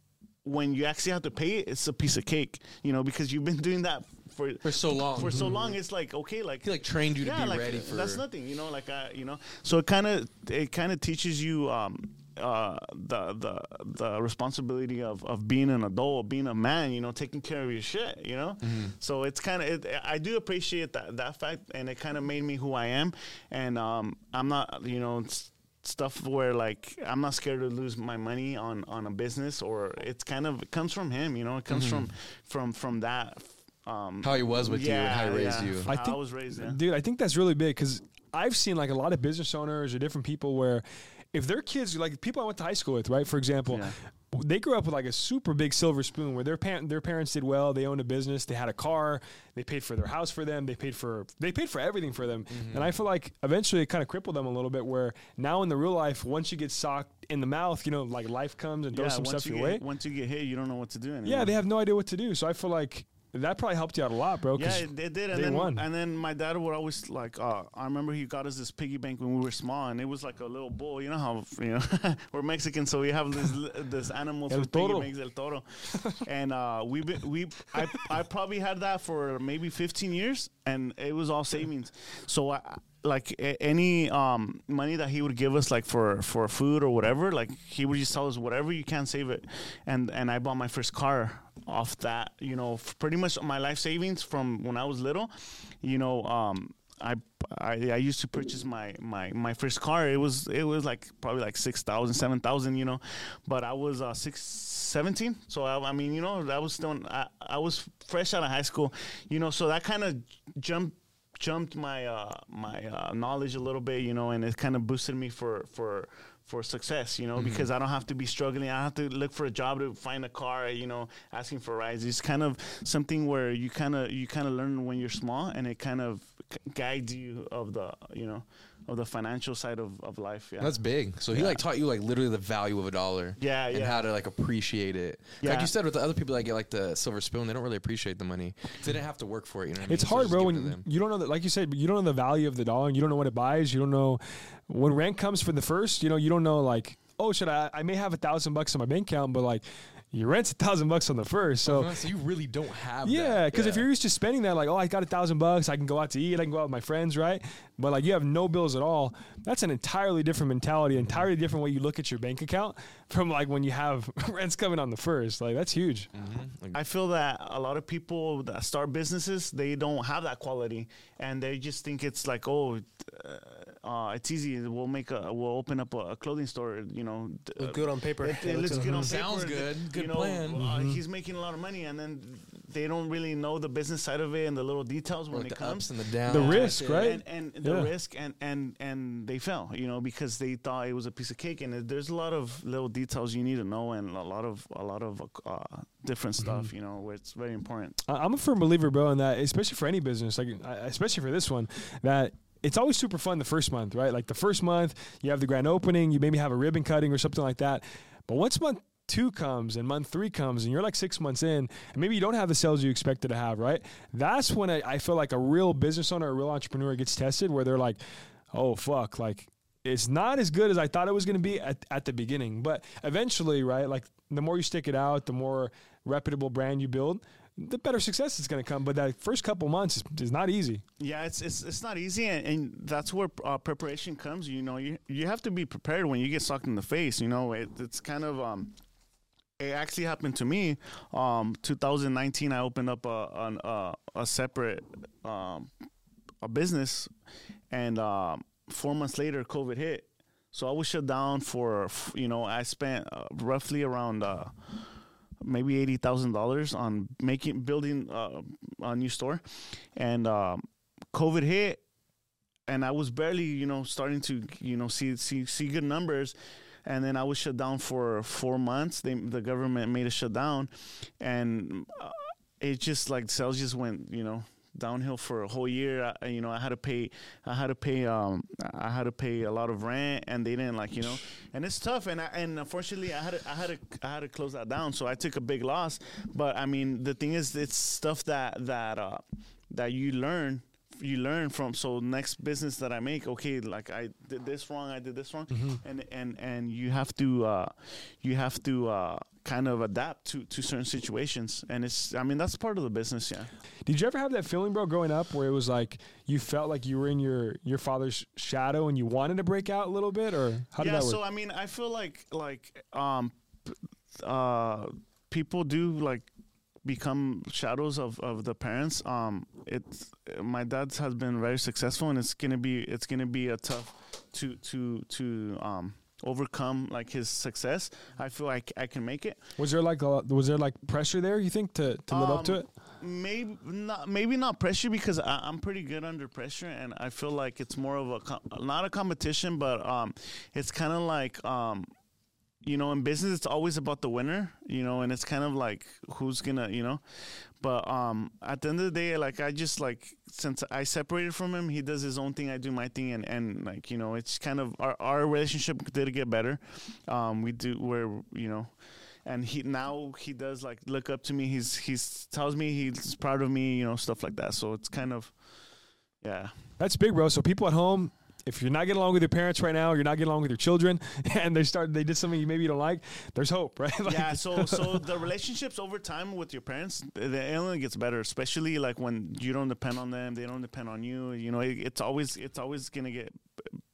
when you actually have to pay it, it's a piece of cake, you know, because you've been doing that for For so long. For so long, it's like okay, like He like trained you to be like, ready for. that's nothing, you know. Like I, you know, so it kind of it kind of teaches you um, uh, the the the responsibility of, of being an adult, being a man, you know, taking care of your shit, you know. Mm-hmm. So it's kind of it, I do appreciate that that fact, and it kind of made me who I am, and um, I'm not, you know. It's, stuff where like I'm not scared to lose my money on on a business or it's kind of it comes from him you know it comes from from from that um. How he was with you and how he raised yeah. you. I I, think- was raised yeah. Dude, I think that's really big because I've seen like a lot of business owners or different people where if their kids, like people I went to high school with, right? For example, Yeah. they grew up with like a super big silver spoon where their parent, their parents did well. They owned a business. They had a car. They paid for their house for them. They paid for they paid for everything for them. Mm-hmm. And I feel like eventually it kind of crippled them a little bit. Where now in the real life, once you get socked in the mouth, you know, like life comes and throws some once stuff you your get, way. Once you get hit, you don't know what to do anymore. Yeah, they have no idea what to do. So I feel like that probably helped you out a lot, bro. Yeah, it, it did. And then, one. and then my dad would always like. Uh, I remember he got us this piggy bank when we were small, and it was like a little bull. You know how you know we're Mexican, so we have this this animal El for piggy banks, el toro. and uh, we we I I probably had that for maybe 15 years, and it was all savings. So I. Like a- any um, money that he would give us, like for for food or whatever, like he would just tell us whatever you can save it, and and I bought my first car off that. You know, pretty much my life savings from when I was little. You know, um, I, I I used to purchase my my my first car. It was it was like probably like six thousand, seven thousand. You know, but I was uh, six. 17 so I, I mean you know that was still I, I was fresh out of high school you know so that kind of jumped jumped my uh, my uh, knowledge a little bit, you know, and it kind of boosted me for for for success, you know, Mm-hmm. because I don't have to be struggling. I have to look for a job to find a car, you know, asking for rides. It's kind of something where you kind of you kind of learn when you're small, and it kind of guides you of the you know of the financial side of, of life. Yeah, That's big. So he Yeah. like taught you like literally the value of a dollar. Yeah, and yeah. how to like appreciate it. Like you said with the other people that get like the silver spoon, they don't really appreciate the money. 'Cause They didn't have to work for it. You know, what I mean? It's So hard, bro. give it to When you don't know that, like you said, you don't know the value of the dollar, and you don't know what it buys. You don't know when rent comes for the first. You know, you don't know like, oh, should I? I may have a thousand bucks in my bank account, but like, your rent's a thousand bucks on the first. So Uh-huh, so you really don't have. yeah, that. because if you're used to spending that, like, oh, I got a thousand bucks, I can go out to eat, I can go out with my friends, right? But like, you have no bills at all. That's an entirely different mentality, entirely different way you look at your bank account from like when you have rents coming on the first. Like, that's huge. I feel that a lot of people that start businesses, they don't have that quality, and they just think it's like, oh, uh, uh, it's easy. We'll make a, we'll open up a, a clothing store. You know, d- Look good on paper. It, Yeah, it looks looks good good on- on Sounds paper. good. You Good know, plan. Uh, He's making a lot of money, and then they don't really know the business side of it and the little details when like it the comes. ups and the downs. The risk, right? And, and the Yeah. risk, and, and and they fell, you know, because they thought it was a piece of cake. And there's a lot of little details you need to know, and a lot of a lot of uh, different Mm-hmm. stuff, you know, where it's very important. I- I'm a firm believer, bro, in that, especially for any business, like especially for this one, that it's always super fun the first month, right? Like the first month, you have the grand opening, you maybe have a ribbon cutting or something like that. But once month two comes and month three comes and you're like six months in, and maybe you don't have the sales you expected to have, right? That's when I, I feel like a real business owner, a real entrepreneur gets tested where they're like, oh, fuck, like it's not as good as I thought it was going to be at, at the beginning. But eventually, right, like the more you stick it out, the more reputable brand you build, the better success is going to come. But that first couple months is, is not easy. Yeah, it's it's, it's not easy, and, and that's where uh, preparation comes. You know, you you have to be prepared when you get sucked in the face. You know, it, it's kind of um, it actually happened to me. Um, 2019, I opened up a an, a, a separate um, a business, and um, four months later, COVID hit. So I was shut down for you know I spent uh, roughly around. Uh, maybe eighty thousand dollars on making building uh, a new store, and um, COVID hit, and I was barely you know starting to you know see see see good numbers. and then I was shut down for four months. They the government made a shutdown, and uh, it just like sales just went you know downhill for a whole year. I, you know, I had to pay, I had to pay, um, I had to pay a lot of rent, and they didn't like, you know, and it's tough. And I, and unfortunately, I had to, I had to, I had to close that down. So I took a big loss. But I mean, the thing is, it's stuff that that uh, that you learn you learn from. So next business that i make okay like i did this wrong i did this wrong. And and and you have to uh you have to uh kind of adapt to to certain situations. And it's i mean that's part of the business yeah. Did you ever have that feeling, bro, growing up, where it was like you felt like you were in your your father's shadow and you wanted to break out a little bit, or how did yeah that work? so i mean i feel like like um uh people do like become shadows of of the parents um it's my dad has been very successful and it's gonna be it's gonna be a tough to to to um overcome like his success i feel like i can make it was there like a, was there like pressure there? You think to to live up to Um, it? maybe not maybe not pressure because I, I'm pretty good under pressure and I feel like it's more of a com- not a competition but um it's kind of like um you know in business it's always about the winner you know and it's kind of like who's gonna you know but um at the end of the day like I just like since I separated from him he does his own thing I do my thing and and like you know it's kind of our our relationship did get better um we do where you know and he now he does like look up to me. He's he's tells me he's proud of me, you know, stuff like that. So it's kind of yeah. That's big, bro. So people at home, if you're not getting along with your parents right now, you're not getting along with your children, and they start they did something you maybe you don't like, there's hope, right? Like- yeah, so so the relationships over time with your parents, the only gets better. Especially like when you don't depend on them, they don't depend on you. You know, it, it's always it's always gonna get.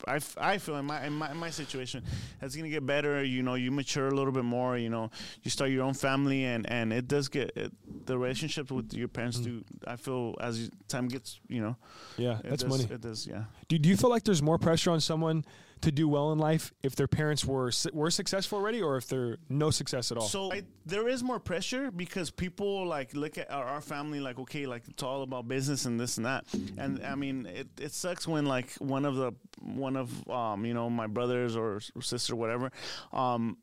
I, I feel in my, in my in my situation, it's gonna get better. You know, you mature a little bit more. You know, you start your own family, and and it does get it, the relationships with your parents. Mm. Do I feel as time gets, you know, yeah, that's does, money. It does, yeah. Do, do you feel like there's more pressure on someone to do well in life if their parents were were successful already, or if they're no success at all? So I, there is more pressure because people like look at our, our family like okay, like it's all about business and this and that. And I mean, it, it sucks when like one of the one of um you know my brothers or s- sister whatever um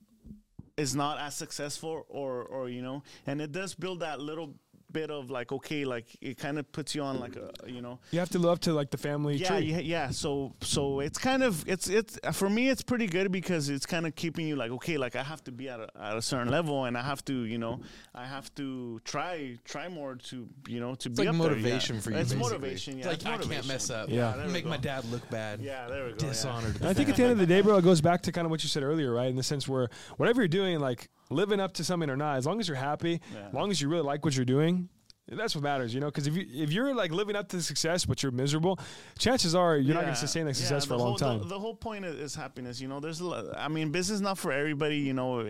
is not as successful or or you know, and it does build that little bit of like okay, like it kind of puts you on like a you know you have to live up to like the family yeah, tree. yeah, yeah. So, so it's kind of it's it's for me it's pretty good because it's kind of keeping you like okay, like I have to be at a, at a certain level and I have to you know I have to try try more to you know to It's be like up there, motivation yeah. for you. It's basically. motivation. Yeah, It's it's like I can't mess up. Yeah. there we make my dad look bad. Yeah, there we go. Dishonored. And I think at the end of the day, bro, it goes back to kind of what you said earlier, right? In the sense where whatever you're doing, like living up to something or not, as long as you're happy, Yeah. as long as you really like what you're doing, that's what matters, you know. Because if you if you're like living up to the success but you're miserable, chances are you're not going to sustain that yeah, success for a long whole- time. The, the whole point is, happiness. You know, there's a. I mean, business is not for everybody. You know,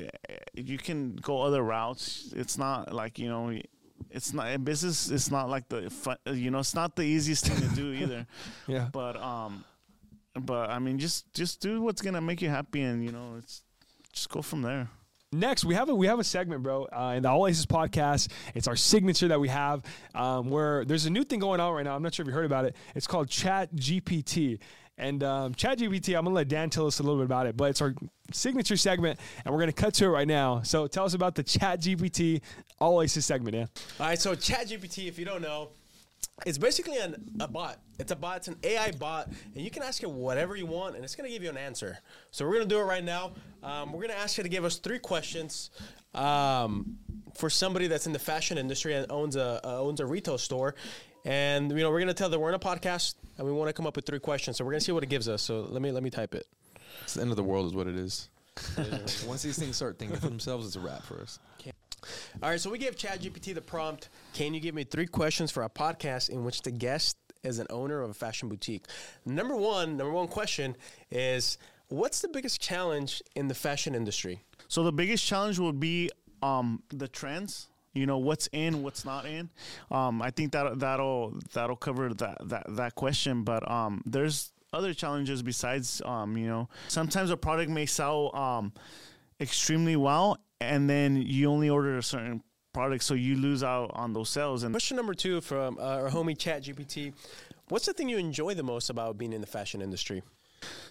you can go other routes. It's not like you know. It's not business. It's not like the fun, you know. It's not the easiest thing to do either. yeah. But um, but I mean, just just do what's gonna make you happy, and you know, it's just go from there. Next, we have a we have a segment, bro, uh, in the All Aces podcast. It's our signature that we have, um, where there's a new thing going on right now. I'm not sure if you heard about it. It's called Chat GPT. And um, Chat GPT, I'm gonna let Dan tell us a little bit about it, but it's our signature segment, and we're gonna cut to it right now. So tell us about the Chat GPT All Aces segment, Dan. All right, so chat gpt if you don't know, it's basically an, a bot. It's a bot. It's an AI bot, and you can ask it whatever you want, and it's going to give you an answer. So we're going to do it right now. Um, we're going to ask you to give us three questions um, for somebody that's in the fashion industry and owns a uh, owns a retail store. And you know, we're going to tell them we're in a podcast, and we want to come up with three questions. So we're going to see what it gives us. So let me let me type it. It's the end of the world, is what it is. Once these things start thinking for themselves, it's a wrap for us. All right, so we gave ChatGPT the prompt. Can you give me three questions for a podcast in which the guest is an owner of a fashion boutique? Number one, number one question is, what's the biggest challenge in the fashion industry? So the biggest challenge would be um, the trends. You know what's in, what's not in. Um, I think that that'll that'll cover that that that question. But um, there's other challenges besides um, you know sometimes a product may sell um, extremely well, and then you only order a certain product, so you lose out on those sales. And Question number two from uh, our homie ChatGPT. What's the thing you enjoy the most about being in the fashion industry?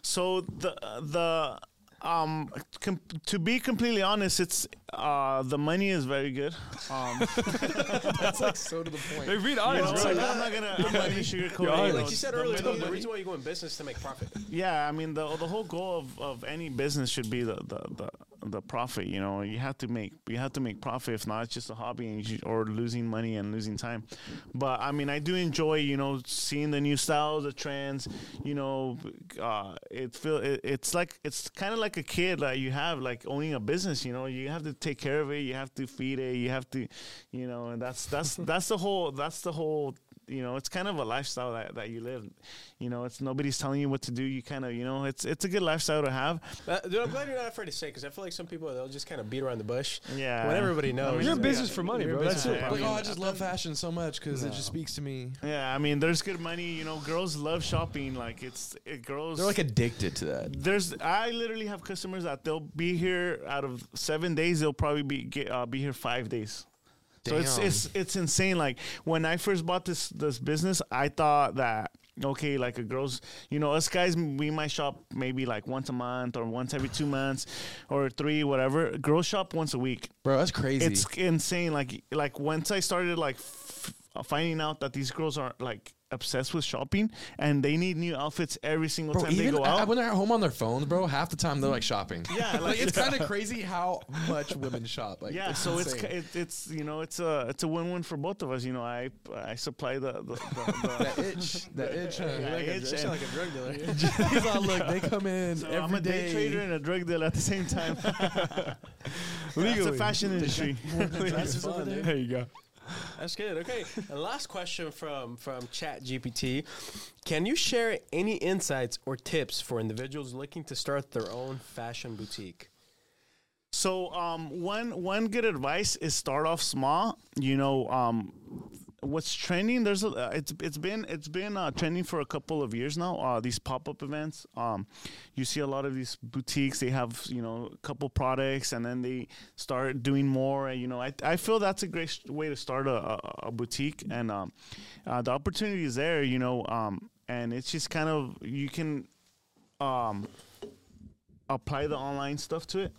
So the the um, com- to be completely honest, it's uh, the money is very good. Um, That's like so to the point. Hey, being you honest, know, bro. like, I'm not gonna, I'm not gonna sugarcoat You're it. honest. Like you said earlier, money- though, the reason why you go in business is to make profit. Yeah, I mean the the whole goal of, of any business should be the, the, the, the profit. You know, you have to make you have to make profit. If not, it's just a hobby and you, or losing money and losing time. But I mean, I do enjoy you know seeing the new styles, the trends. You know, uh, it feel it, it's like it's kind of like a kid that you have like owning a business. You know, you have to take care of it. You have to feed it. You have to, you know, and that's that's that's the whole that's the whole you know it's kind of a lifestyle that, that you live you know it's nobody's telling you what to do you kind of you know it's it's a good lifestyle to have Uh, dude, I'm glad you're not afraid to say because I feel like some people they'll just kind of beat around the bush. yeah When everybody knows. You're in yeah. business for money, You're bro. That's it. for I Like, oh, I just love fashion so much because it just speaks to me. yeah i mean there's good money you know girls love shopping like it's it, girls They're like addicted to that. there's I literally have customers that they'll be here out of seven days they'll probably be get, uh, be here five days so it's it's it's insane. Like when I first bought this this business I thought that okay like a girls you know us guys we might shop maybe like once a month or once every two months or three whatever. Girls shop once a week. Bro, that's crazy. it's insane. Like like once I started like f- finding out that these girls are like obsessed with shopping and they need new outfits every single Bro, time even they go I- out when they're at home on their phones, bro, half the time they're like shopping. Yeah, like, like- it's kind of crazy how much women shop. Like, yeah, it's so it's insane. ki- it, it's you know it's a it's a win win for both of us. You know, I I supply the the, the, that the itch, that itch. huh? Yeah, like a, it's- like a drug dealer. He's all, look, they come in so every I'm a day day. trader and a drug dealer at the same time. That's the Legally. fashion industry. That's fun, dude. There you go. That's good. Okay. And last question from from Chat GPT. Can you share any insights or tips for individuals looking to start their own fashion boutique? So um, one one good advice is start off small. You know, um, what's trending? There's a uh, it's it's been it's been uh, trending for a couple of years now. Uh, these pop up events. Um, you see a lot of these boutiques. They have you know a couple products, and then they start doing more. And, you know, I I feel that's a great way to start a, a, a boutique, and um, uh, the opportunity is there. You know, um, and it's just kind of you can um, apply the online stuff to it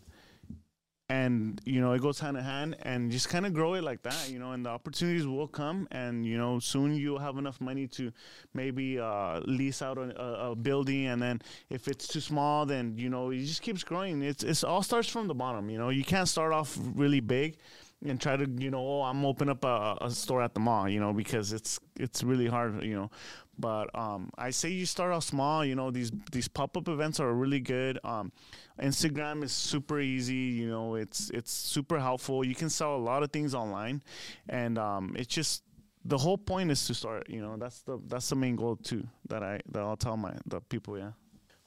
and you know it goes hand in hand and just kind of grow it like that you know and the opportunities will come and you know soon you'll have enough money to maybe uh, lease out a, a, building and then if it's too small then you know it just keeps growing it's it's all starts from the bottom you know you can't start off really big and try to you know oh i'm open up a, a store at the mall you know because it's it's really hard you know but um, I say you start off small. You know these these pop up events are really good. Um, Instagram is super easy. You know it's it's super helpful. You can sell a lot of things online, and um, it's just the whole point is to start. You know that's the that's the main goal too that I that I'll tell my the people. Yeah.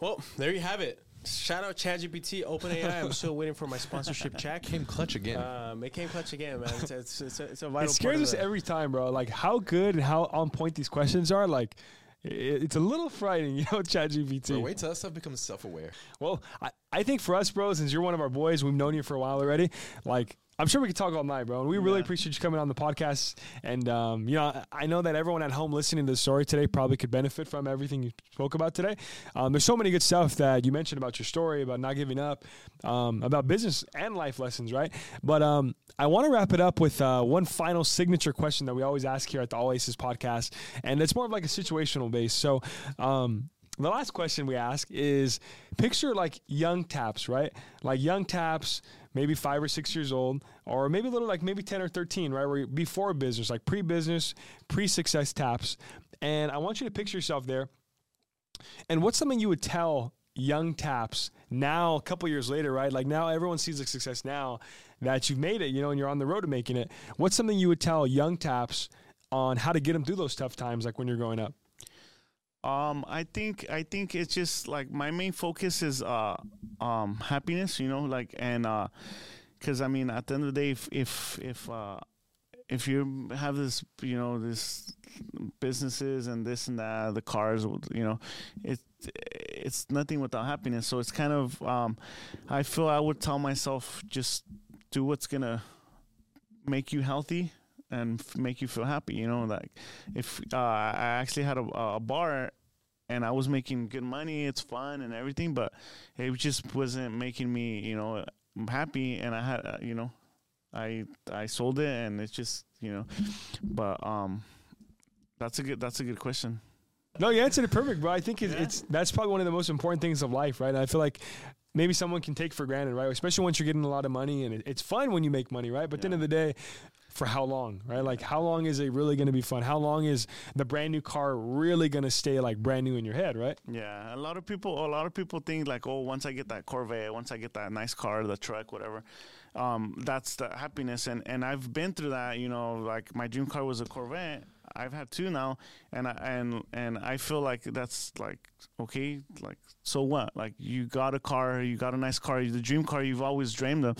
Well, there you have it. Shout out ChatGPT, OpenAI. I'm still waiting for my sponsorship check. Came clutch again. Um, it came clutch again, man. It's, it's, it's, a, it's a vital It scares part us of the, every time, bro. Like how good and how on point these questions are. Like it's a little frightening, you know, ChatGPT. Bro, wait till that stuff becomes self aware. Well, I, I think for us, bro, since you're one of our boys, we've known you for a while already. Like, I'm sure we could talk all night, bro. And we really Yeah. appreciate you coming on the podcast. And, um, you know, I- I know that everyone at home listening to the story today probably could benefit from everything you spoke about today. Um, there's so many good stuff that you mentioned about your story, about not giving up, um, about business and life lessons, right? But um, I want to wrap it up with uh, one final signature question that we always ask here at the All Aces podcast. And it's more of like a situational base. So, um, the last question we ask is picture like young taps, right? Like young taps, maybe five or six years old, or maybe a little like maybe 10 or 13, right? Where before business, like pre business, pre success taps. And I want you to picture yourself there. And what's something you would tell young taps now, a couple years later, right? Like now everyone sees the success now that you've made it, you know, and you're on the road to making it. What's something you would tell young taps on how to get them through those tough times, like when you're growing up? Um, I think I think it's just like my main focus is uh um happiness, you know, like and uh cuz I mean at the end of the day if if if uh if you have this, you know, this businesses and this and that, the cars, you know, it it's nothing without happiness. So it's kind of um I feel I would tell myself just do what's to make you healthy and f- make you feel happy. You know, like if uh, I actually had a, a bar and I was making good money. It's fun and everything, but it just wasn't making me, you know, happy. And I had, uh, you know, I I sold it, and it's just, you know, but um, that's a good that's a good question. No, you answered it perfect, bro. I think it's, it's that's probably one of the most important things of life, right? And I feel like maybe someone can take for granted, right? Especially once you're getting a lot of money, and it, it's fun when you make money, right? But at the end of the day, for how long, right? Like how long is it really going to be fun? How long is the brand new car really going to stay like brand new in your head, right? Yeah, a lot of people, a lot of people think like, oh, once I get that Corvette, once I get that nice car, the truck, whatever, um, that's the happiness. And and I've been through that. You know, like my dream car was a Corvette. I've had two now, and I, and and I feel like that's like okay, like so what? Like you got a car, you got a nice car, the dream car you've always dreamed of,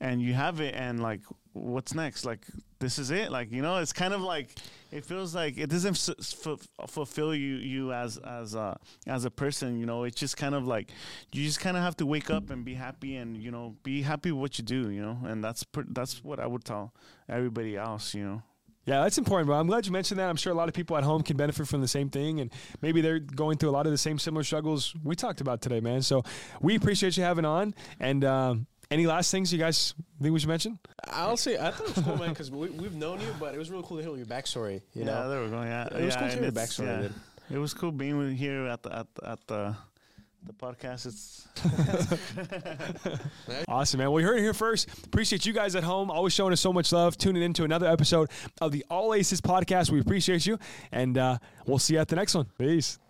and you have it, and like what's next? Like this is it? Like you know, it's kind of like it feels like it doesn't f- f- fulfill you you as as a as a person. You know, it's just kind of like you just kind of have to wake up and be happy, and you know, be happy with what you do. You know, and that's pr- that's what I would tell everybody else. You know. Yeah, that's important, bro. I'm glad you mentioned that. I'm sure a lot of people at home can benefit from the same thing, and maybe they're going through a lot of the same similar struggles we talked about today, man. So we appreciate you having on. And um, any last things you guys think we should mention? I'll say I thought it was cool, man, because we, we've known you, but it was really cool to hear your backstory. You yeah, know, there we go. Yeah, it was yeah, cool to hear your backstory. yeah. It was cool being with here at the at the, at the the podcast. It's Awesome, man. Well, you heard it here first. Appreciate you guys at home, always showing us so much love, tuning into another episode of the All Aces podcast. We appreciate you, and uh, we'll see you at the next one. Peace.